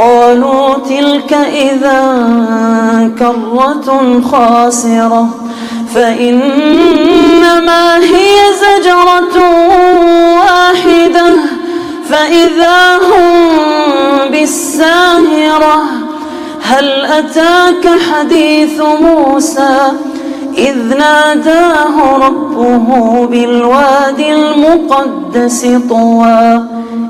قالوا تلك إذا كرة خاسرة فإنما هي زجرة واحدة فإذا هم بالساهرة هل أتاك حديث موسى؟ إذ ناداه ربه بالوادي المقدس طوى.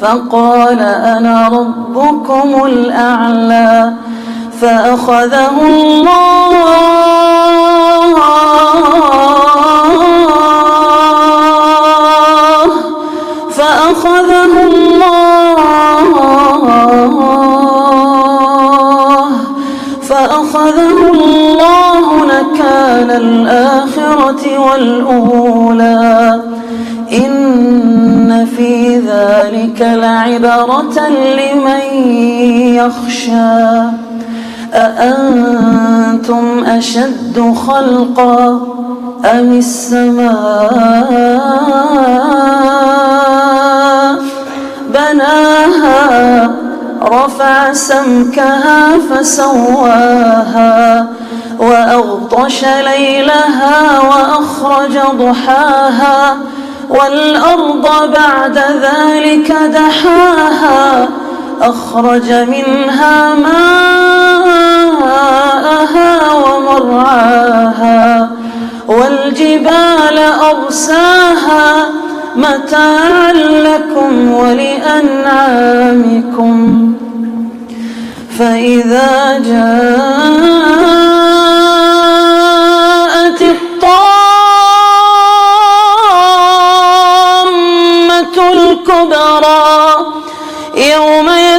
فقال أنا ربكم الأعلى فأخذه الله فأخذه الله فأخذه الله نكال الآخرة والأولى إن في ذلك لعبرة لمن يخشى. أأنتم أشد خلقا أم السماء؟ بناها رفع سمكها فسواها وأغطش ليلها وأخرج ضحاها. والأرض بعد ذلك دحاها أخرج منها ماءها ومرعاها والجبال أرساها متاعا لكم ولأنعامكم. فإذا جاءت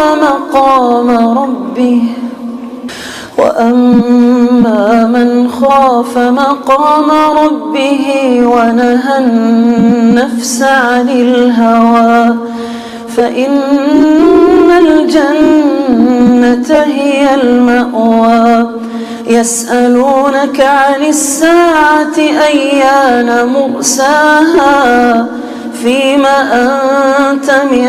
مقام ربه؟ وأما من خاف مقام ربه ونهى النفس عن الهوى فإن الجنة هي المأوى. يسألونك عن الساعة أيان مرساها؟ فيما أنت من